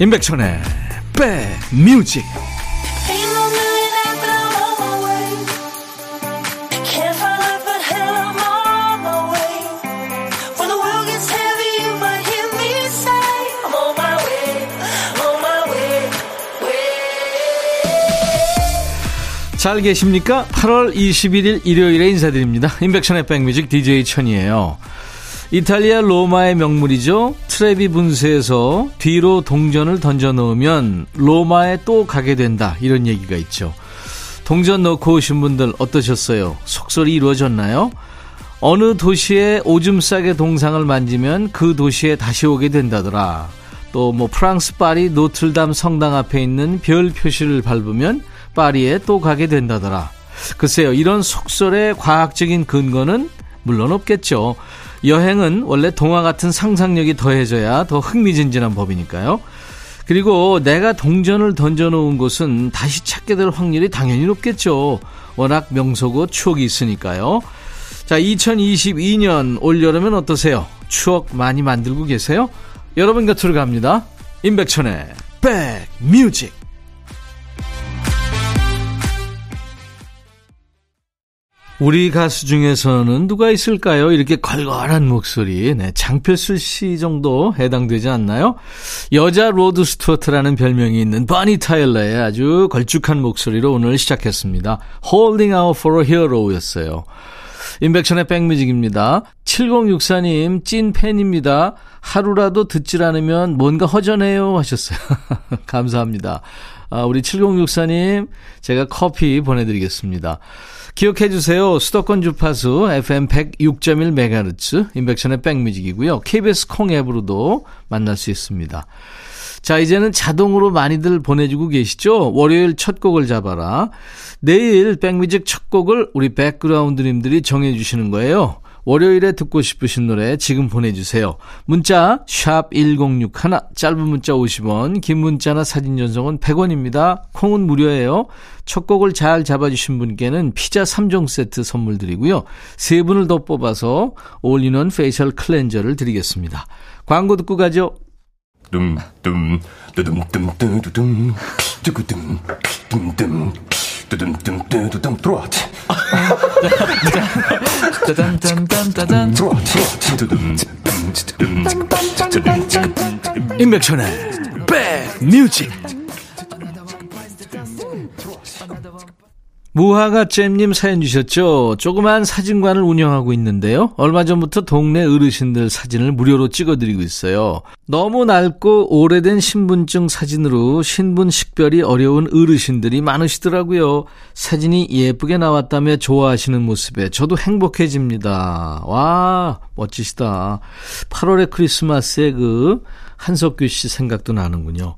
임백천의 백뮤직 잘 계십니까? 8월 21일 일요일에 인사드립니다. 임백천의 백뮤직 DJ 천이에요. 이탈리아 로마의 명물이죠. 트레비 분수에서 뒤로 동전을 던져 넣으면 로마에 또 가게 된다. 이런 얘기가 있죠. 동전 넣고 오신 분들 어떠셨어요? 속설이 이루어졌나요? 어느 도시에 오줌 싸게 동상을 만지면 그 도시에 다시 오게 된다더라. 또 뭐 프랑스 파리 노틀담 성당 앞에 있는 별 표시를 밟으면 파리에 또 가게 된다더라. 글쎄요, 이런 속설의 과학적인 근거는 물론 없겠죠. 여행은 원래 동화 같은 상상력이 더해져야 더 흥미진진한 법이니까요. 그리고 내가 동전을 던져놓은 곳은 다시 찾게 될 확률이 당연히 높겠죠. 워낙 명소고 추억이 있으니까요. 자, 2022년 올여름엔 어떠세요? 추억 많이 만들고 계세요? 여러분 곁으로 갑니다. 임백천의 백뮤직 우리 가수 중에서는 누가 있을까요? 이렇게 걸걸한 목소리. 네, 장필순 씨 정도 해당되지 않나요? 여자 로드 스튜어트라는 별명이 있는 보니 타일러의 아주 걸쭉한 목소리로 오늘 시작했습니다. Holding Out for a Hero 였어요. 인백션의 백뮤직입니다. 7064님, 찐 팬입니다. 하루라도 듣질 않으면 뭔가 허전해요 하셨어요. 감사합니다. 아, 우리 7064님, 제가 커피 보내드리겠습니다. 기억해 주세요. 수도권 주파수 FM 106.1MHz 인백션의 백뮤직이고요. KBS 콩 앱으로도 만날 수 있습니다. 자, 이제는 자동으로 많이들 보내주고 계시죠? 월요일 첫 곡을 잡아라. 내일 백뮤직 첫 곡을 우리 백그라운드님들이 정해주시는 거예요. 월요일에 듣고 싶으신 노래 지금 보내주세요. 문자 1061, 짧은 문자 50원, 긴 문자나 사진 전송은 100원입니다. 콩은 무료예요. 첫 곡을 잘 잡아주신 분께는 피자 3종 세트 선물 드리고요. 세 분을 더 뽑아서 올리는 페이셜 클렌저를 드리겠습니다. 광고 듣고 가죠. 둠둠 뚜둠뚜둠뚜둠 뚜구둠 둠둠 뚜둠뚜둠뚜둠 트로트 짜잔짠짠짠짠 임백천의 백뮤직 무화과잼님 사연 주셨죠? 조그만 사진관을 운영하고 있는데요. 얼마 전부터 동네 어르신들 사진을 무료로 찍어드리고 있어요. 너무 낡고 오래된 신분증 사진으로 신분 식별이 어려운 어르신들이 많으시더라고요. 사진이 예쁘게 나왔다며 좋아하시는 모습에 저도 행복해집니다. 와, 멋지시다. 8월의 크리스마스에 그 한석규 씨 생각도 나는군요.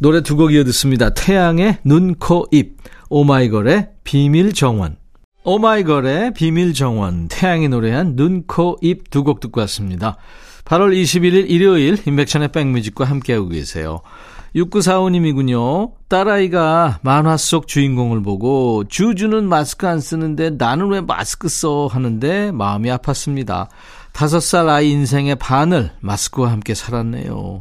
노래 두 곡 이어 듣습니다. 태양의 눈, 코, 입. 오마이걸의 비밀 정원. 오마이걸의 비밀 정원. 태양이 노래한 눈, 코, 입 두 곡 듣고 왔습니다. 8월 21일 일요일 인백천의 백뮤직과 함께하고 계세요. 6945님이군요. 딸아이가 만화 속 주인공을 보고 주주는 마스크 안 쓰는데 나는 왜 마스크 써 하는데 마음이 아팠습니다. 다섯 살 아이 인생의 반을 마스크와 함께 살았네요.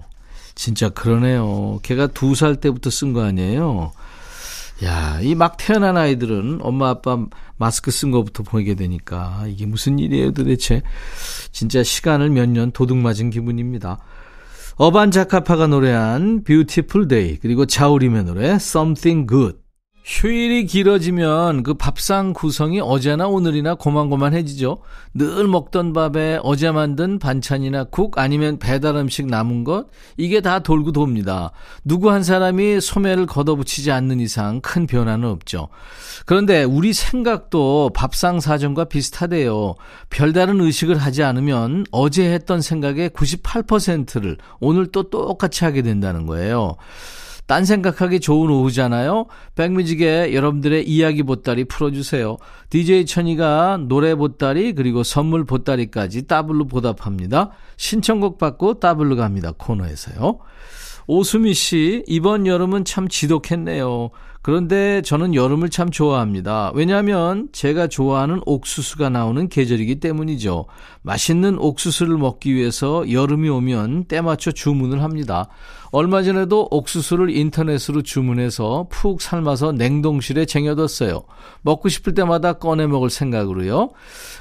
진짜 그러네요. 걔가 두 살 때부터 쓴 거 아니에요? 야, 이 막 태어난 아이들은 엄마 아빠 마스크 쓴 거부터 보게 되니까 이게 무슨 일이에요 도대체. 진짜 시간을 몇 년 도둑 맞은 기분입니다. 어반 자카파가 노래한 Beautiful Day 그리고 자우림의 노래 Something Good 휴일이 길어지면 그 밥상 구성이 어제나 오늘이나 고만고만해지죠. 늘 먹던 밥에 어제 만든 반찬이나 국 아니면 배달 음식 남은 것 이게 다 돌고 돕니다. 누구 한 사람이 소매를 걷어붙이지 않는 이상 큰 변화는 없죠. 그런데 우리 생각도 밥상 사정과 비슷하대요. 별다른 의식을 하지 않으면 어제 했던 생각의 98%를 오늘 또 똑같이 하게 된다는 거예요. 딴 생각하기 좋은 오후잖아요. 백뮤직에 여러분들의 이야기 보따리 풀어주세요. DJ 천이가 노래 보따리 그리고 선물 보따리까지 따블로 보답합니다. 신청곡 받고 따블로 갑니다. 코너에서요. 오수미 씨, 이번 여름은 참 지독했네요. 그런데 저는 여름을 참 좋아합니다. 왜냐하면 제가 좋아하는 옥수수가 나오는 계절이기 때문이죠. 맛있는 옥수수를 먹기 위해서 여름이 오면 때맞춰 주문을 합니다. 얼마 전에도 옥수수를 인터넷으로 주문해서 푹 삶아서 냉동실에 쟁여뒀어요. 먹고 싶을 때마다 꺼내 먹을 생각으로요.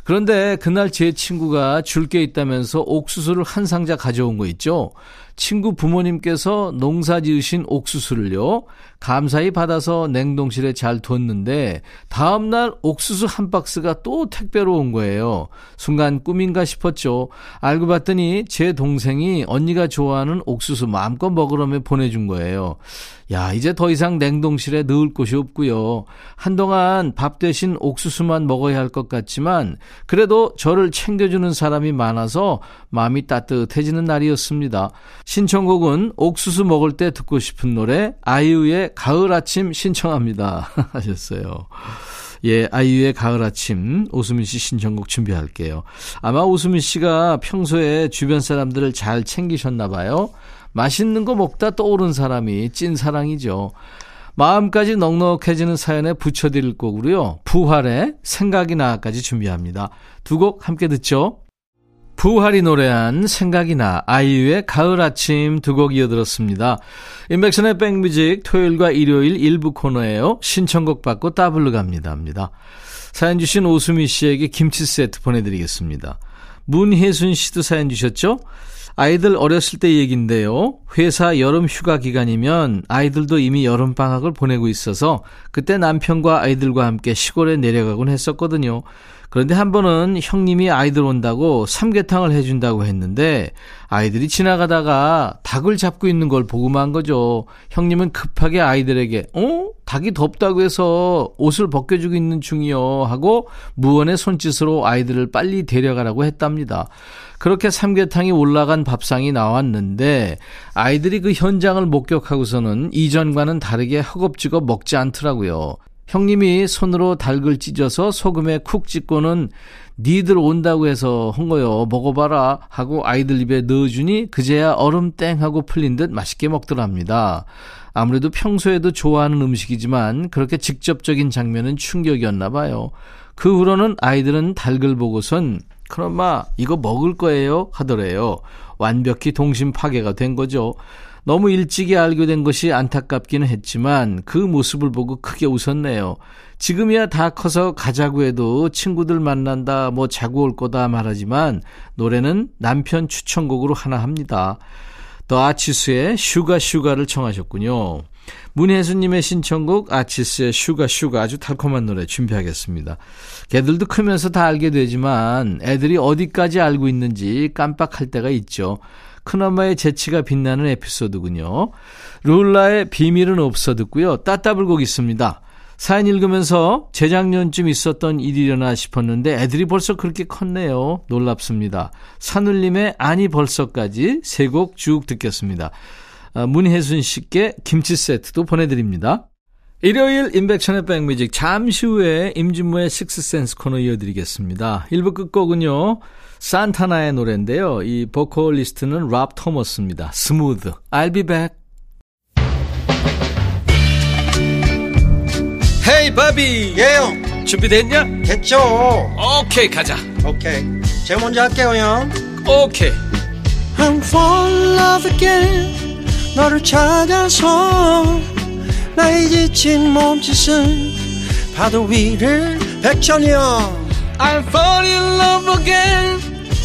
그런데 그날 제 친구가 줄 게 있다면서 옥수수를 한 상자 가져온 거 있죠. 친구 부모님께서 농사 지으신 옥수수를요, 감사히 받아서 냉동실에 잘 뒀는데, 다음날 옥수수 한 박스가 또 택배로 온 거예요. 순간 꿈인가 싶었죠. 알고 봤더니 제 동생이 언니가 좋아하는 옥수수 마음껏 먹으라며 보내준 거예요. 야, 이제 더 이상 냉동실에 넣을 곳이 없고요. 한동안 밥 대신 옥수수만 먹어야 할 것 같지만 그래도 저를 챙겨주는 사람이 많아서 마음이 따뜻해지는 날이었습니다. 신청곡은 옥수수 먹을 때 듣고 싶은 노래 아이유의 가을 아침 신청합니다. 하셨어요. 예, 아이유의 가을 아침 오수민 씨 신청곡 준비할게요. 아마 오수민 씨가 평소에 주변 사람들을 잘 챙기셨나 봐요. 맛있는 거 먹다 떠오른 사람이 찐 사랑이죠. 마음까지 넉넉해지는 사연에 붙여드릴 곡으로요. 부활의 생각이 나까지 준비합니다. 두 곡 함께 듣죠. 부활이 노래한 생각이 나 아이유의 가을 아침 두 곡 이어들었습니다. 인백션의 백뮤직 토요일과 일요일 일부 코너예요. 신청곡 받고 따블로 갑니다. 합니다. 사연 주신 오수미 씨에게 김치 세트 보내드리겠습니다. 문혜순 씨도 사연 주셨죠? 아이들 어렸을 때 얘기인데요. 회사 여름 휴가 기간이면 아이들도 이미 여름 방학을 보내고 있어서 그때 남편과 아이들과 함께 시골에 내려가곤 했었거든요. 그런데 한 번은 형님이 아이들 온다고 삼계탕을 해준다고 했는데 아이들이 지나가다가 닭을 잡고 있는 걸 보고만 거죠. 형님은 급하게 아이들에게 어? 닭이 덥다고 해서 옷을 벗겨주고 있는 중이요 하고 무언의 손짓으로 아이들을 빨리 데려가라고 했답니다. 그렇게 삼계탕이 올라간 밥상이 나왔는데 아이들이 그 현장을 목격하고서는 이전과는 다르게 허겁지겁 먹지 않더라고요. 형님이 손으로 닭을 찢어서 소금에 쿡 찍고는 니들 온다고 해서 한 거요. 먹어봐라 하고 아이들 입에 넣어주니 그제야 얼음 땡 하고 풀린 듯 맛있게 먹더랍니다. 아무래도 평소에도 좋아하는 음식이지만 그렇게 직접적인 장면은 충격이었나 봐요. 그 후로는 아이들은 닭을 보고선 그럼 마 이거 먹을 거예요 하더래요. 완벽히 동심 파괴가 된 거죠. 너무 일찍이 알게 된 것이 안타깝기는 했지만 그 모습을 보고 크게 웃었네요. 지금이야 다 커서 가자고 해도 친구들 만난다, 뭐 자고 올 거다 말하지만 노래는 남편 추천곡으로 하나 합니다. 더 아치스의 Sugar Sugar를 청하셨군요. 문혜수님의 신청곡 아치스의 슈가 슈가 아주 달콤한 노래 준비하겠습니다. 개들도 크면서 다 알게 되지만 애들이 어디까지 알고 있는지 깜빡할 때가 있죠. 큰엄마의 재치가 빛나는 에피소드군요. 룰라의 비밀은 없어 듣고요. 따따블곡 있습니다. 사연 읽으면서 재작년쯤 있었던 일이려나 싶었는데 애들이 벌써 그렇게 컸네요. 놀랍습니다. 산울림의 아니 벌써까지 세 곡 쭉 듣겠습니다. 아, 문혜순 씨께 김치 세트도 보내드립니다. 일요일 인백천의 백뮤직 잠시 후에 임진모의 식스센스 코너 이어드리겠습니다. 1부 끝곡은요. 산타나의 노래인데요. 이 보컬리스트는 랍 토머스입니다. Smooth. I'll be back. Hey 바비. 예 형. 준비됐냐? 됐죠. 오케이 가자. 오케이. 제가 먼저 할게요 형. 오케이. I'm fall in love again. 너를 찾아서 나의 지친 몸짓은 파도 위를 백천이 형 I'm fall in love again.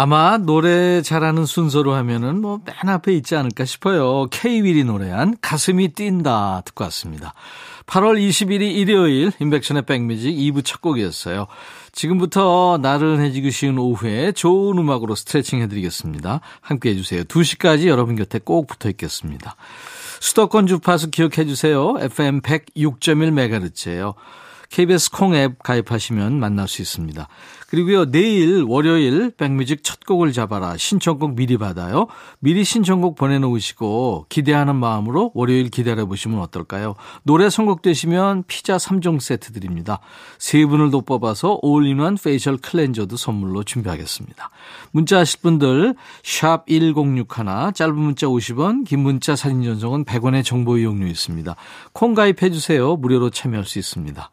아마 노래 잘하는 순서로 하면은 뭐 맨 앞에 있지 않을까 싶어요. K-윌이 노래한 가슴이 뛴다 듣고 왔습니다. 8월 20일이 일요일 인백션의 백뮤직 2부 첫 곡이었어요. 지금부터 나른해지기 쉬운 오후에 좋은 음악으로 스트레칭 해드리겠습니다. 함께 해주세요. 2시까지 여러분 곁에 꼭 붙어 있겠습니다. 수도권 주파수 기억해 주세요. FM 106.1MHz예요. KBS 콩 앱 가입하시면 만날 수 있습니다. 그리고요, 내일 월요일 백뮤직 첫 곡을 잡아라. 신청곡 미리 받아요. 미리 신청곡 보내놓으시고 기대하는 마음으로 월요일 기다려보시면 어떨까요? 노래 선곡되시면 피자 3종 세트 드립니다. 세 분을 더 뽑아서 all-in-one facial cleanser도 선물로 준비하겠습니다. 문자 하실 분들 샵 1061, 짧은 문자 50원, 긴 문자 사진 전송은 100원의 정보 이용료 있습니다. 콩 가입해 주세요. 무료로 참여할 수 있습니다.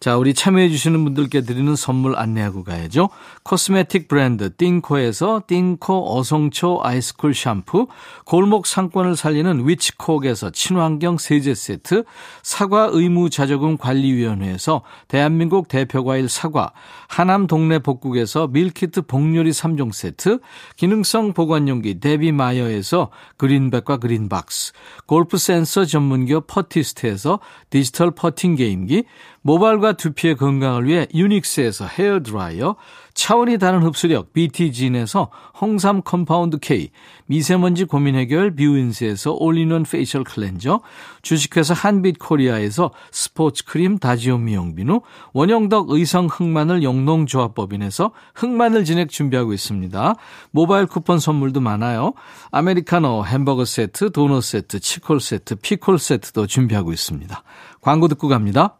자, 우리 참여해 주시는 분들께 드리는 선물 안내하고 가야죠. cosmetic 브랜드 띵코에서 띵코 어성초 아이스쿨 샴푸, 골목 상권을 살리는 위치콕에서 친환경 세제 세트, 사과 의무 자조금 관리위원회에서 대한민국 대표과일 사과, 하남 동네 복국에서 밀키트 복요리 3종 세트, 기능성 보관용기 데비마이어에서 그린백과 그린박스, 골프 센서 전문기업 퍼티스트에서 디지털 퍼팅 게임기, 모발과 두피의 건강을 위해 유닉스에서 헤어드라이어, 차원이 다른 흡수력 BT진에서 홍삼 compound K, 미세먼지 고민 해결 뷰인스에서 all-in-one facial cleanser, 주식회사 한빛코리아에서 스포츠 크림 다지오 미용비누, 원형덕 의성 흑마늘 영농조합법인에서 흑마늘 진액 준비하고 있습니다. 모바일 쿠폰 선물도 많아요. 아메리카노 햄버거 세트, 도넛 세트, 치콜 세트, 피콜 세트도 준비하고 있습니다. 광고 듣고 갑니다.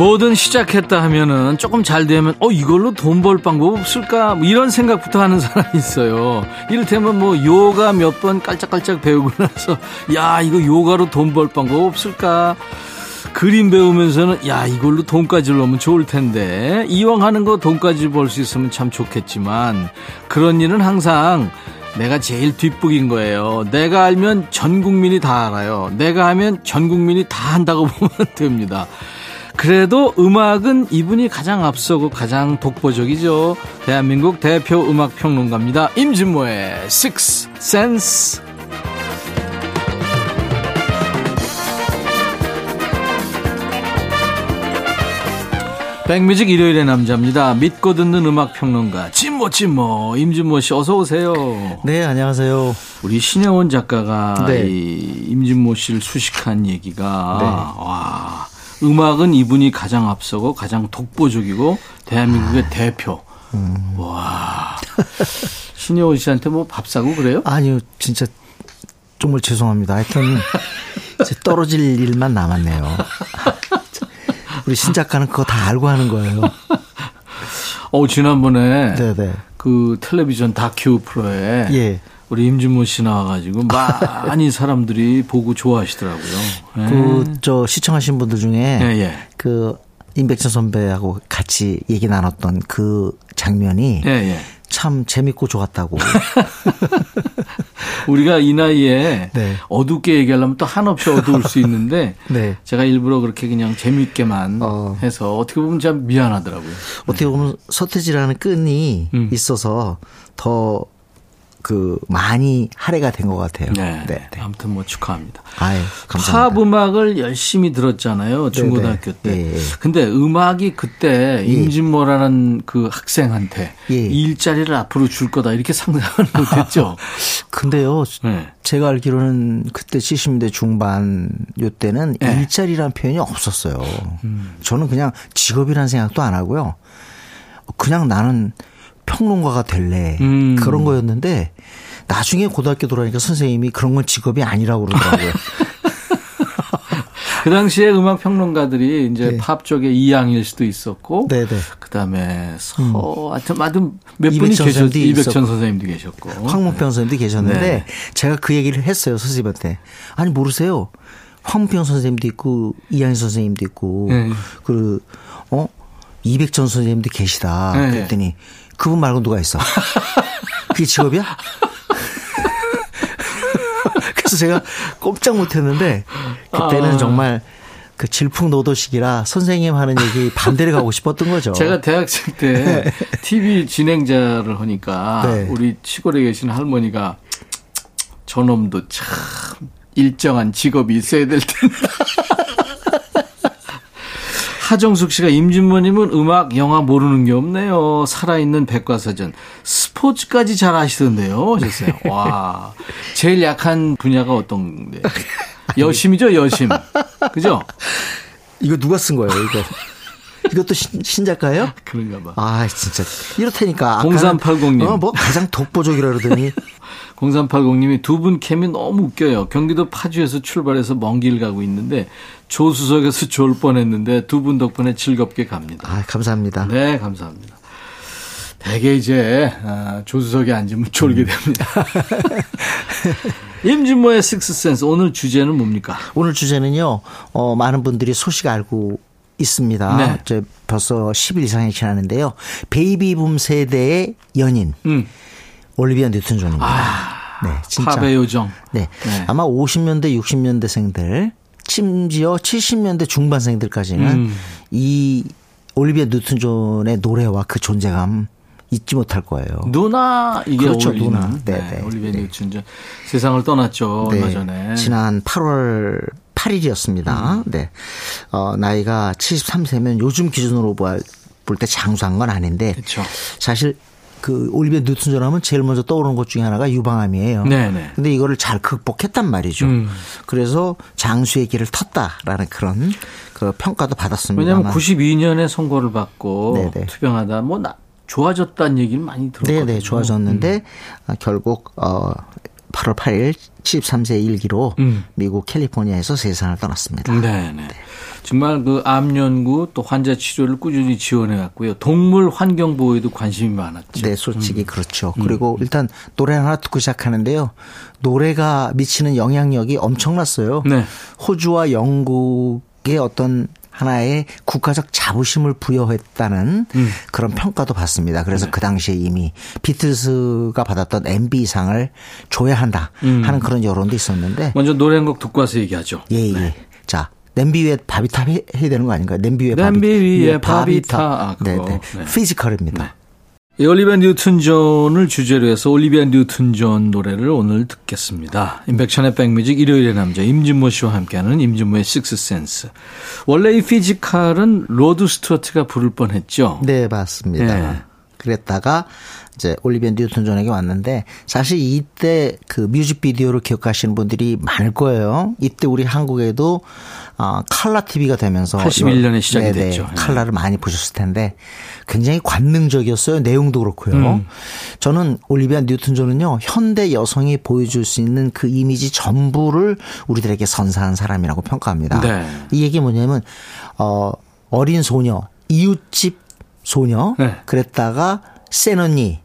뭐든 시작했다 하면은 조금 잘 되면 어 이걸로 돈 벌 방법 없을까 뭐 이런 생각부터 하는 사람이 있어요. 이를테면 뭐 요가 몇 번 깔짝깔짝 배우고 나서 야 이거 요가로 돈 벌 방법 없을까? 그림 배우면서는 야 이걸로 돈까지 넣으면 좋을 텐데 이왕 하는 거 돈까지 벌 수 있으면 참 좋겠지만 그런 일은 항상 내가 제일 뒷북인 거예요. 내가 알면 전 국민이 다 알아요. 내가 하면 전 국민이 다 한다고 보면 됩니다. 그래도 음악은 이분이 가장 앞서고 가장 독보적이죠. 대한민국 대표 음악 평론가입니다. 임진모의 Six Sense. 백뮤직 일요일의 남자입니다. 믿고 듣는 음악 평론가 진모 진모 임진모 씨 어서 오세요. 네 안녕하세요. 우리 신혜원 작가가 네. 이 임진모 씨를 수식한 얘기가 네. 와 음악은 이분이 가장 앞서고 가장 독보적이고 대한민국의 아. 대표. 음. 와. 신혜원 씨한테 뭐 밥 사고 그래요? 아니요, 진짜 정말 죄송합니다. 하여튼 이제 떨어질 일만 남았네요. 우리 신 작가는 그거 다 알고 하는 거예요. 어 지난번에 네네. 그 텔레비전 다큐 프로에 예. 우리 임진모 씨 나와가지고 많이 사람들이 보고 좋아하시더라고요. 네. 그저 시청하신 분들 중에 예, 예. 그 임백천 선배하고 같이 얘기 나눴던 그 장면이 예, 예. 참 재밌고 좋았다고. 우리가 이 나이에 네. 어둡게 얘기하려면 또 한없이 어두울 수 있는데 네. 제가 일부러 그렇게 그냥 재밌게만 어. 해서 어떻게 보면 참 미안하더라고요. 어떻게 보면 서태지라는 끈이 음. 있어서 더 그 많이 할애가 된 것 같아요. 네. 네, 네. 아무튼 뭐 축하합니다. 아유, 감사합니다. 팝 음악을 열심히 들었잖아요. 네, 중고등학교 네. 때. 예, 예. 근데 음악이 그때 예. 임진모라는 그 학생한테 예. 일자리를 앞으로 줄 거다 이렇게 상상을 못했죠. 근데요. 네. 제가 알기로는 그때 70대 중반 요때는 네. 일자리라는 표현이 없었어요. 음. 저는 그냥 직업이라는 생각도 안 하고요. 그냥 나는 평론가가 될래 음. 그런 거였는데 나중에 고등학교 돌아가니까 선생님이 그런 건 직업이 아니라고 그러더라고요. 그 당시에 음악 평론가들이 이제 네. 팝 쪽에 이양일 수도 있었고, 네 네. 그다음에 서 음. 하여튼 하여튼 몇 분이 계셨 이백천 선생님도 계셨고, 황문평 선생님도 계셨는데 네. 제가 그 얘기를 했어요 선생님한테. 아니 모르세요. 황평 선생님도 있고 이한희 선생님도 있고 네. 그 어? 이백전 선생님도 계시다. 네. 그랬더니 그분 말고 누가 있어? 그게 직업이야? 그래서 제가 꼼짝 못했는데 그때는 아. 정말 그 질풍노도식이라 선생님 하는 얘기 반대로 가고 싶었던 거죠. 제가 대학생 때 TV 진행자를 하니까 네. 우리 시골에 계신 할머니가 저놈도 참 일정한 직업이 있어야 될 텐데. 하정숙 씨가 임진모님은 음악, 영화 모르는 게 없네요. 살아있는 백과사전. 스포츠까지 잘 아시던데요. 하셨어요. 와. 제일 약한 분야가 어떤, 데 여심이죠, 여심. 그죠? 이거 누가 쓴 거예요, 이거? 이것도 신, 신작가예요? 그런가 봐. 아, 진짜. 이렇다니까. 0380님. 어, 뭐 가장 독보적이라 그러더니. 0380님이 두분 캠이 너무 웃겨요. 경기도 파주에서 출발해서 먼 길 가고 있는데 조수석에서 졸 뻔했는데 두 분 덕분에 즐겁게 갑니다. 아, 감사합니다. 네, 감사합니다. 대개 이제 아, 조수석에 앉으면 졸게 됩니다. 임진모의 식스센스 오늘 주제는 뭡니까? 오늘 주제는요. 어, 많은 분들이 소식 알고 있습니다. 네. 저 벌써 10일 이상이 지났는데요. 베이비붐 세대의 연인. 음. 올리비아 뉴튼 존입니다. 아, 네, 진짜. 팝의 요정. 네. 네. 아마 50년대, 60년대생들, 심지어 70년대 중반생들까지는 음. 이 올리비아 뉴튼 존의 노래와 그 존재감 잊지 못할 거예요. 누나 이게 그렇죠, 어울리는. 누나. 네, 네. 네. 올리비아 네. 뉴튼 존 세상을 떠났죠 네. 얼마 전에. 지난 8월 8일이었습니다. 음. 네. 어, 나이가 73세면 요즘 기준으로 볼 때 장수한 건 아닌데 그쵸. 사실 그 올리비아 뉴튼 존 하면 제일 먼저 떠오르는 것 중에 하나가 유방암이에요. 네네. 근데 이거를 잘 극복했단 말이죠. 음. 그래서 장수의 길을 텄다라는 그런 그 평가도 받았습니다. 왜냐하면 92년에 선고를 받고 네네. 투병하다 뭐 나, 좋아졌다는 얘기를 많이 들었거든요. 네네 좋아졌는데 음. 결국 어 8월 8일 73세 일기로 음. 미국 캘리포니아에서 세상을 떠났습니다. 네네. 네. 정말 그 암 연구 또 환자 치료를 꾸준히 지원해 왔고요. 동물 환경 보호에도 관심이 많았죠. 네, 솔직히 음. 그렇죠. 그리고 음. 일단 노래 하나 듣고 시작하는데요. 노래가 미치는 영향력이 엄청났어요. 네. 호주와 영국의 어떤 하나의 국가적 자부심을 부여했다는 음. 그런 평가도 받습니다. 그래서 네. 그 당시에 이미 비틀스가 받았던 MBE상을 줘야 한다 음. 하는 그런 여론도 있었는데 먼저 노래 한 곡 듣고 와서 얘기하죠. 예, 예. 네. 자, 냄비 위에 바비탑 해야 되는 거 아닌가요? 냄비 위에. 냄비 위에 바비탑. 아, 네, 네. Physical입니다. 네. 올리비아 뉴튼 존을 주제로 해서 올리비아 뉴튼 존 노래를 오늘 듣겠습니다. 임백천의 백뮤직 일요일의 남자 임진모 씨와 함께하는 임진모의 식스센스. 원래 이 Physical은 로드 스튜어트가 부를 뻔했죠. 네 맞습니다. 네. 그랬다가 이제 올리비아 뉴튼 존에게 왔는데 사실 이때 그 뮤직비디오를 기억하시는 분들이 많을 거예요. 이때 우리 한국에도 어, 칼라 TV가 되면서 81년에 시작이 네네, 됐죠. 네. 칼라를 많이 보셨을 텐데 굉장히 관능적이었어요. 내용도 그렇고요. 음. 저는 올리비아 뉴튼 존은요. 현대 여성이 보여줄 수 있는 그 이미지 전부를 우리들에게 선사한 사람이라고 평가합니다. 네. 이 얘기 뭐냐면 어 어린 소녀, 이웃집 소녀 네. 그랬다가 센 언니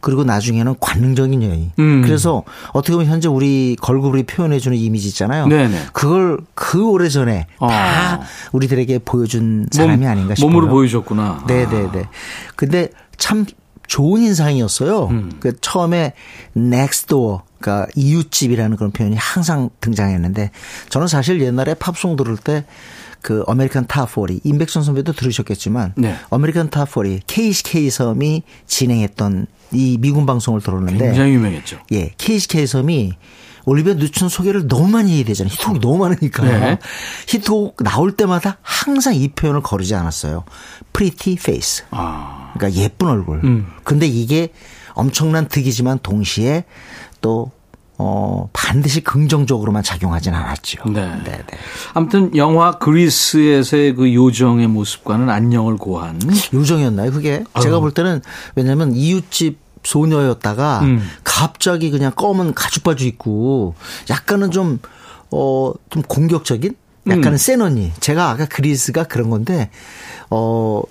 그리고 나중에는 관능적인 여인. 음. 그래서 어떻게 보면 현재 우리 걸그룹이 표현해주는 이미지 있잖아요. 네네. 그걸 그 오래 전에 아. 다 우리들에게 보여준 사람이 몸, 아닌가 싶어요. 몸으로 보여줬구나. 네네네. 아. 근데 참 좋은 인상이었어요. 음. 그 처음에 넥스 도어 그러니까 이웃집이라는 그런 표현이 항상 등장했는데 저는 사실 옛날에 팝송 들을 때 그 American Top Forty 임백천 선배도 들으셨겠지만 네. 어메리칸 타포리 KCK 섬이 진행했던 이 미군 방송을 들었는데 굉장히 유명했죠. 예, KCK 섬이 올리비아 뉴튼 소개를 너무 많이 해야 되잖아요. 히트곡이 너무 많으니까. 네. 히트곡 나올 때마다 항상 이 표현을 거르지 않았어요. pretty face. 아. 그러니까 예쁜 얼굴. 음. 근데 이게 엄청난 득이지만 동시에 또 어, 반드시 긍정적으로만 작용하진 않았죠. 네. 네, 네. 아무튼 영화 그리스에서의 그 요정의 모습과는 안녕을 고한 요정이었나요? 그게 어. 제가 볼 때는 왜냐하면 이웃집 소녀였다가 음. 갑자기 그냥 검은 가죽 바지 입고 약간은 좀 어, 좀 공격적인 약간은 음. 센 언니. 제가 아까 그리스가 그런 건데 어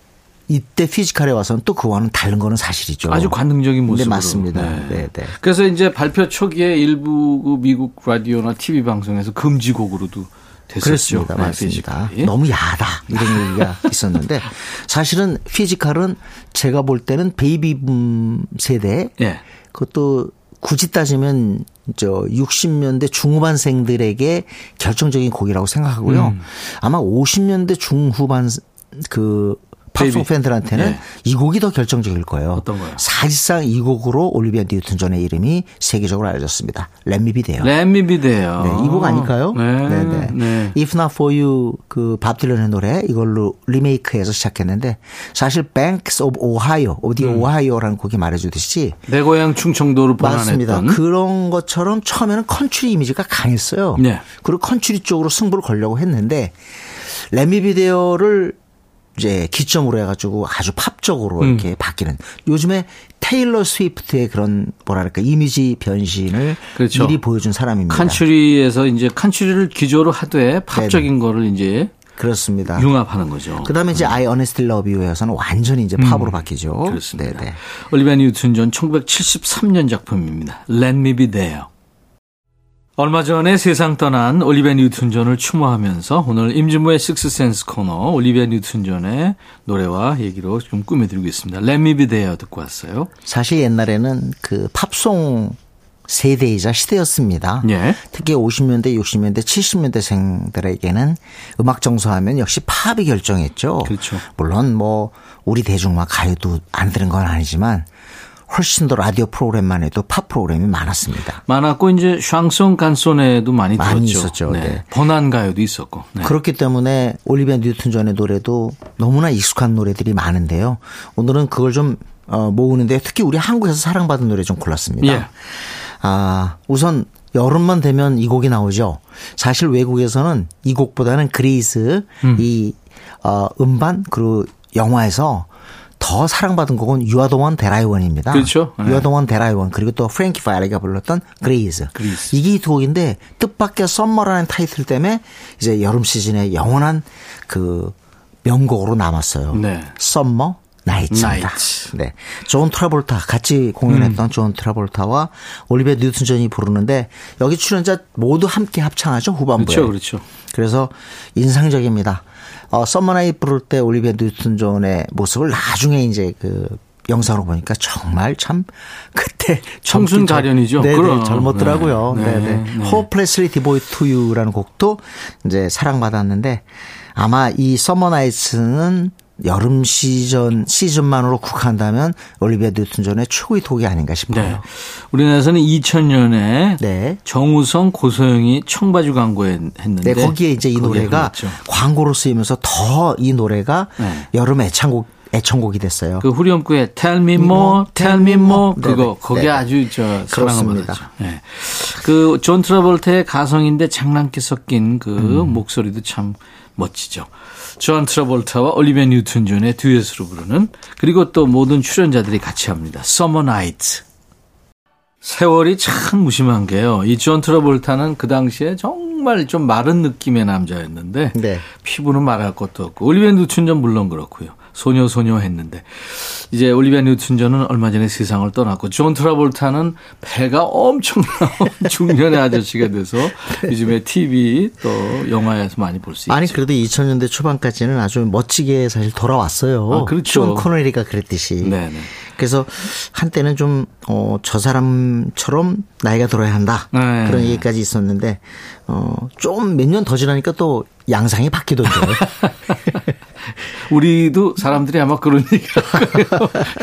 이때 피지컬에 와서는 또 그와는 다른 거는 사실이죠. 아주 관능적인 모습으로. 네, 맞습니다. 네. 네, 네. 그래서 이제 발표 초기에 일부 그 미국 라디오나 TV 방송에서 금지곡으로도 됐었죠. 그렇습니다. 네, 맞습니다. Physical이. 너무 야하다 이런 얘기가 있었는데 사실은 Physical은 제가 볼 때는 베이비붐 세대 예. 그것도 굳이 따지면 저 60년대 중후반생들에게 결정적인 곡이라고 생각하고요. 음. 아마 50년대 중후반 그 팝송. 팬들한테는 예. 이 곡이 더 결정적일 거예요. 어떤 거요? 사실상 이 곡으로 올리비아 뉴튼 존의 이름이 세계적으로 알려졌습니다. 렛미비 돼요. 렛미비데요. 네, 이곡 아닐까요? 네. 네, 네. If Not For You 그 밥 딜런의 노래 이걸로 리메이크해서 시작했는데 사실 Banks of Ohio, 어디 음. 오하이오라는 곡이 말해주듯이 내 고향 충청도를 맞습니다. 그런 것처럼 처음에는 country 이미지가 강했어요. 네. 그리고 country 쪽으로 승부를 걸려고 했는데 레미비데오를 이제 기점으로 해가지고 아주 팝적으로 음. 이렇게 바뀌는 요즘에 테일러 스위프트의 그런 뭐랄까 이미지 변신을 그렇죠. 미리 보여준 사람입니다. country에서 이제 country를 기조로 하되 팝적인 거를 이제 그렇습니다. 융합하는 거죠. 그다음에 이제 I Honestly Love You에서는 완전히 이제 팝으로 바뀌죠. 음. 그렇습니다. 네네. 올리비아 뉴튼 존 1973년 작품입니다. Let Me Be There. 얼마 전에 세상 떠난 올리비아 뉴튼 존을 추모하면서 오늘 임진모의 식스센스 코너 올리비아 뉴튼 존의 노래와 얘기로 좀 꾸며드리고 있습니다. Let Me Be There 듣고 왔어요. 사실 옛날에는 그 팝송 세대이자 시대였습니다. 예. 특히 50년대, 60년대, 70년대생들에게는 음악 정서하면 역시 팝이 결정했죠. 그렇죠. 물론 뭐 우리 대중음악 가요도 안 들은 건 아니지만 훨씬 더 라디오 프로그램만 해도 팝 프로그램이 많았습니다. 많았고 이제 샹송 간소네도 많이 많이 들었죠. 있었죠. 네. 번안 가요도 있었고. 네. 그렇기 때문에 올리비아 뉴튼 존의 노래도 너무나 익숙한 노래들이 많은데요. 오늘은 그걸 좀 어, 모으는데 특히 우리 한국에서 사랑받은 노래 좀 골랐습니다. 예. 아, 우선 여름만 되면 이 곡이 나오죠. 사실 외국에서는 이 곡보다는 그리스 이 어, 음반 그리고 영화에서 더 사랑받은 곡은 유아동원 데라이원입니다. 그렇죠. 네. 유아동원 데라이원 그리고 또 프랭키 밸리가 불렀던 Grease. Grease. 이게 두 곡인데 뜻밖의 Summer라는 타이틀 때문에 이제 여름 시즌에 영원한 그 명곡으로 남았어요. 네. Summer Nights입니다. Nights. 네. 존 트라볼타 같이 공연했던 존 트라볼타와 올리비아 뉴튼 존이 부르는데 여기 출연자 모두 함께 합창하죠 후반부에. 그렇죠, 그렇죠. 그래서 인상적입니다. 어, Summer Night 부를 때 올리비아 뉴튼 존의 모습을 나중에 이제 그 영상으로 보니까 정말 참 그때 청순. 네네, 그럼. 젊었더라고요. 네, 네, 네, 네. 네. Devoted to You라는 곡도 이제 사랑받았는데 아마 이 Summer Nights는 여름 시즌 시즌만으로 국한한다면 올리비아 뉴튼 존의 최고의 곡이 아닌가 네. 싶어요. 우리나라에서는 2000년에 네. 정우성, 고소영이 청바지 광고에 했는데 네, 거기에 이제 이 노래가 흘렀죠. 광고로 쓰이면서 더 이 노래가 네. 여름 애창곡 애청곡이 됐어요. 그 후렴구에 Tell Me More, Tell Me More 네네. 그거 거기 네. 아주 저 사랑을. 받았죠. 네. 그 존 트라볼타의 가성인데 장난기 섞인 그 음. 목소리도 참 멋지죠. 존 트라볼타와 올리비아 뉴튼 존의 듀엣으로 부르는 그리고 또 모든 출연자들이 같이 합니다. Summer Night. 세월이 참 무심한 게요. 이 존 트라볼타는 그 당시에 정말 좀 마른 느낌의 남자였는데 네. 피부는 말할 것도 없고 올리비아 뉴튼 존 물론 그렇고요. 소녀 소녀 했는데 이제 올리비아 뉴튼 존은 얼마 전에 세상을 떠났고 존 트라볼타는 배가 엄청 나온 중년의 아저씨가 돼서 요즘에 TV 또 영화에서 많이 볼 수 있죠. 아니 그래도 2000년대 초반까지는 아주 멋지게 사실 돌아왔어요. 아, 그렇죠. 숀 코너리가 그랬듯이. 네네. 그래서 한때는 좀, 어, 저 사람처럼 나이가 들어야 한다. 네. 그런 얘기까지 있었는데, 어, 좀 몇 년 더 지나니까 또 양상이 바뀌던데요. 우리도 사람들이 아마 그런 얘기를 할 거예요.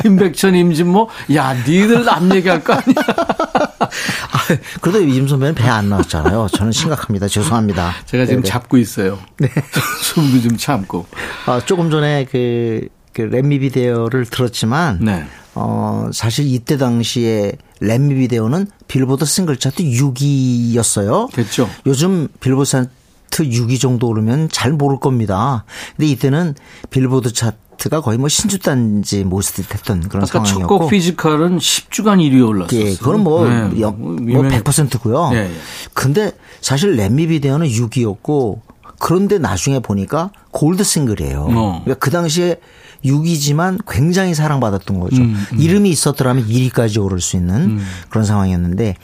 임백천, 임진모, 야, 니들 남 얘기할 거 아니야. 아, 그래도 임 선배는 배 안 나왔잖아요. 저는 심각합니다. 죄송합니다. 제가 지금 네네. 잡고 있어요. 숨도 좀 참고. 아, 조금 전에 그, 그 Let Me Be There를 들었지만, 네. 어, 사실 이때 당시에 Let Me Be There는 빌보드 싱글 차트 6위였어요. 됐죠. 요즘 빌보드 차트 6위 정도 오르면 잘 모를 겁니다. 근데 이때는 빌보드 차트가 거의 뭐 신주단지 모시듯이 됐던 그런 아까 상황이었고. 첫곡 Physical은 10주간 1위에 올랐었어요. 예, 그건 뭐, 네, 여- 뭐뭐 유명해- 100%고요. 예, 예. 근데 사실 Let Me Be There는 6위였고 그런데 나중에 보니까 골드 싱글이에요. 어. 그러니까 그 당시에 6위지만 굉장히 사랑받았던 거죠. 음, 이름이 있었더라면 1위까지 오를 수 있는 그런 상황이었는데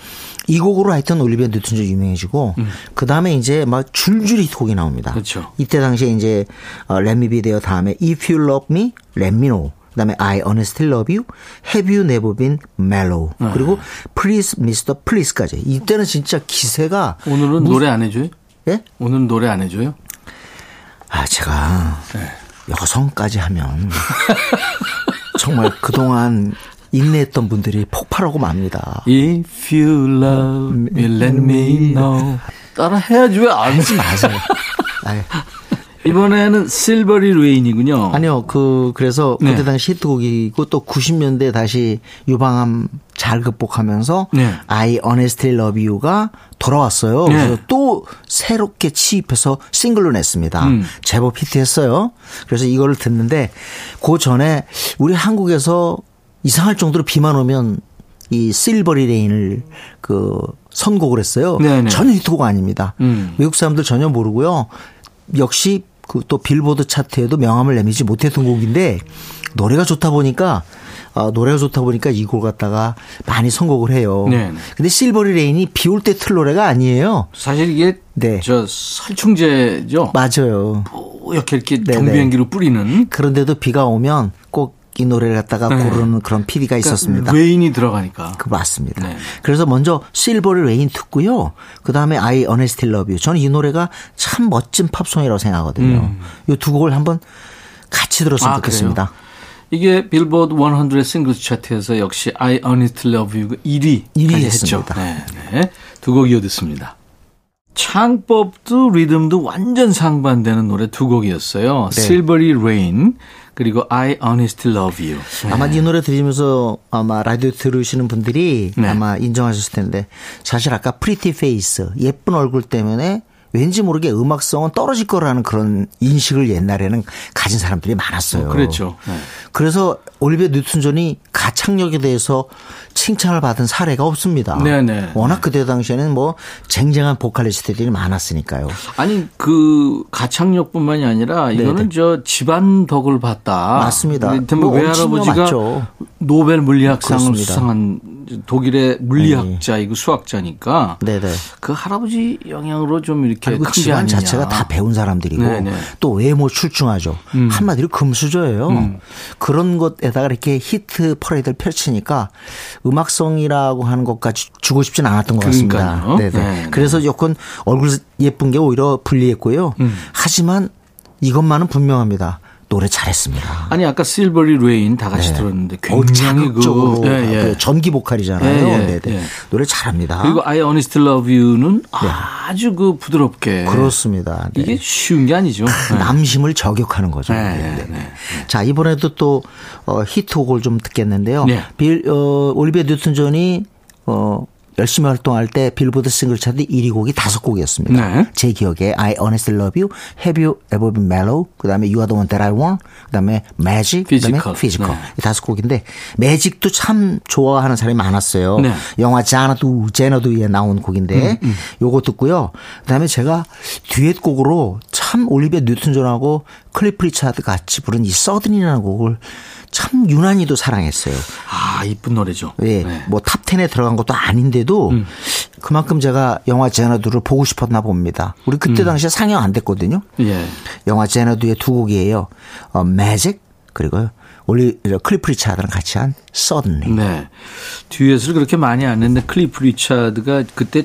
이 곡으로 하여튼 올리비아 뉴튼 존 유명해지고 음. 그 다음에 이제 막 줄줄이 곡이 나옵니다. 그렇죠. 이때 당시에 이제 어, Let Me Be There 다음에 If You Love Me, Let Me Know. 그다음에 I Honestly Love You, Have You Never Been Mellow 네. 그리고 Please Mr. Please까지 이때는 진짜 기세가 오늘은 무... 노래 안 해줘요? 예? 오늘은 노래 안 해줘요? 아 제가 네. 여성까지 하면 정말 그동안 인내했던 분들이 폭발하고 맙니다. If you love me, let me know. 따라 해야지 왜 안 하지 마세요. 이번에는 실버리 레인이군요. 아니요, 그 그래서 네. 그때 당시 히트곡이고 또 90년대 다시 유방암 잘 극복하면서 네. I Honestly Love You가 돌아왔어요. 네. 그래서 또 새롭게 취입해서 싱글로 냈습니다. 음. 제법 히트했어요. 그래서 이거를 듣는데 그 전에 우리 한국에서 이상할 정도로 비만 오면 이 Silvery Rain을 그 선곡을 했어요. 네네. 네. 전혀 히트곡 아닙니다. 음. 외국 사람들 전혀 모르고요. 역시 그 또 빌보드 차트에도 명함을 내밀지 못했던 곡인데 노래가 좋다 보니까 어, 노래가 좋다 보니까 이 곡 갖다가 많이 선곡을 해요. 네. 근데 Silvery Rain이 비 올 때 틀 노래가 아니에요. 사실 이게 네. 저 살충제죠. 맞아요. 이렇게 이렇게 경비행기로 뿌리는. 그런데도 비가 오면 꼭 이 노래를 갖다가 네. 고르는 그런 PD가 그러니까 있었습니다. 웨인이 들어가니까. 그 맞습니다. 네. 그래서 먼저 Silvery Rain 듣고요. 그 다음에 I Honestly Love You. 저는 이 노래가 참 멋진 팝송이라고 생각하거든요. 음. 이두 곡을 한번 같이 들었으면 아, 좋겠습니다. 그래요? 이게 빌보드 100 싱글 차트에서 역시 I Honestly Love You 1위 1위 했습니다. 네, 네. 두 곡 이어 듣습니다. 창법도 리듬도 완전 상반되는 노래 두 곡이었어요. 네. Silvery Rain 그리고 I Honestly Love You. 네. 아마 이 노래 들으면서 아마 라디오 들으시는 분들이 네. 아마 인정하셨을 텐데 사실 아까 Pretty Face 예쁜 얼굴 때문에 왠지 모르게 음악성은 떨어질 거라는 그런 인식을 옛날에는 가진 사람들이 많았어요. 어, 그렇죠. 네. 그래서 올리비아 뉴튼 존이 가창력에 대해서 칭찬을 받은 사례가 없습니다. 네네. 네. 워낙 그때 당시에는 뭐 쟁쟁한 보컬리스트들이 많았으니까요. 아니 그 가창력뿐만이 아니라 이거는 네네. 저 집안 덕을 봤다. 맞습니다. 뭐 외할아버지가 노벨 물리학상을 수상한 독일의 물리학자이고 네. 수학자니까 네네. 그 할아버지 영향으로 좀 이렇게 그 집안 자체가 다 배운 사람들이고 네네. 또 외모 출중하죠. 음. 한마디로 금수저예요. 음. 그런 것에다가 이렇게 히트 퍼레이드를 펼치니까 음악성이라고 하는 것까지 주고 싶진 않았던 것 같습니다. 네네. 네 그래서 여건 얼굴 예쁜 게 오히려 불리했고요. 음. 하지만 이것만은 분명합니다. 노래 잘했습니다. 아니 아까 Silvery Rain 다 같이 네. 들었는데 굉장히 어, 그 예, 예. 그 전기 보컬이잖아요. 예, 네, 네. 노래 잘합니다. 그리고 I Honestly Love You는 네. 아주 그 부드럽게 그렇습니다. 네. 이게 쉬운 게 아니죠. 네. 남심을 저격하는 거죠. 자 이번에도 또 어, 히트곡을 좀 듣겠는데요. 빌 어, 올리비아 뉴튼 존이 어 열심히 활동할 때 빌보드 싱글 차트 1위 곡이 다섯 곡이었습니다. 네. 제 기억에 I Honestly Love You, Have You Ever Been Mellow, 그다음에 You Are the One That I Want, 그다음에 Magic, 그다음에 Physical. 네. 다섯 곡인데 Magic도 참 좋아하는 사람이 많았어요. 네. 영화 자나두 제너두에 나온 곡인데 음, 음. 요거 듣고요. 그다음에 제가 듀엣 곡으로 참 올리비아 뉴튼 존하고 클리프 리차드 같이 부른 Suddenly라는 곡을 참 유난히도 사랑했어요. 아, 이쁜 노래죠. 예. 네. 뭐 top 10에 들어간 것도 아닌데도 음. 그만큼 제가 영화 제너드를 보고 싶었나 봅니다. 우리 그때 음. 당시에 상영 안 됐거든요. 예. 영화 제너드의 두 곡이에요. 어, 매직 그리고 올리 클리프 리차드랑 같이 한 Suddenly. 네. 듀엣을 그렇게 많이 안 했는데 클리프 리차드가 그때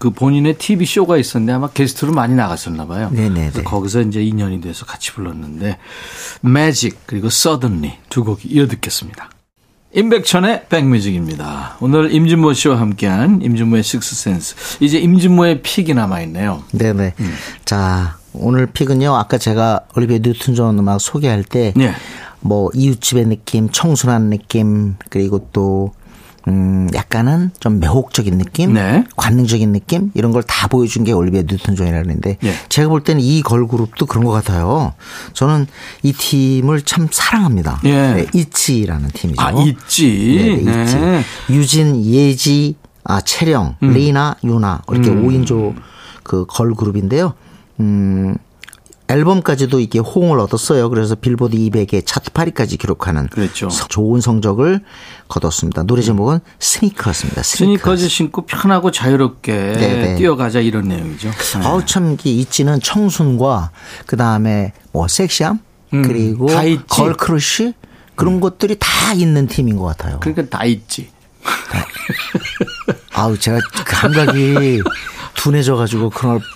그 본인의 TV 쇼가 있었는데 아마 게스트로 많이 나갔었나 봐요. 네네. 그래서 거기서 이제 인연이 돼서 같이 불렀는데 매직 그리고 Suddenly 두 곡이 이어 듣겠습니다. 임백천의 백뮤직입니다. 오늘 임진모 씨와 함께한 임진모의 식스센스. 이제 임진모의 pick이 남아있네요. 네네. 음. 자, 오늘 pick은요. 아까 제가 올리비아 뉴튼 존 음악 소개할 때. 네. 뭐 이웃집의 느낌, 청순한 느낌, 그리고 또 음, 약간은 좀 매혹적인 느낌, 네. 관능적인 느낌 이런 걸 다 보여준 게 올리비아 뉴튼 존이라는데 네. 제가 볼 때는 이 걸그룹도 그런 것 같아요. 저는 이 팀을 참 사랑합니다. 예. 네, 있지라는 팀이죠. 아 있지. 네, 네, 있지. 네. 류진, 예지, 아 채령, 음. 리아, 유나 이렇게 음. 5인조 그 걸그룹인데요. 음. 앨범까지도 이게 호응을 얻었어요. 그래서 빌보드 200에 차트 8위까지 기록하는 그랬죠. 좋은 성적을 거뒀습니다. 노래 제목은 Sneakers입니다. sneakers, sneakers 신고 편하고 자유롭게 네네. 뛰어가자 이런 내용이죠. 네. 아우 참 있지는 청순과 그 다음에 뭐 섹시함 음, 그리고 girl crush 그런 음. 것들이 다 있는 팀인 것 같아요. 그러니까 다 있지. 아우 제가 감각이 둔해져가지고 그런 걸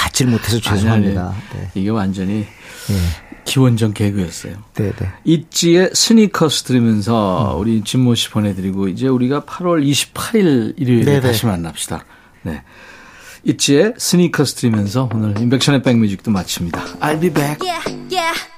받질 못해서 죄송합니다. 아니, 아니. 네. 이게 완전히 네. 기원전 개그였어요. 네네. 있지의 스니커스 들으면서 음. 우리 진모 씨 보내드리고 이제 우리가 8월 28일 일요일에 네네. 다시 만납시다. 네. 있지의 스니커스 들으면서 오늘 인백션의 백뮤직도 마칩니다. I'll be back. Yeah, yeah.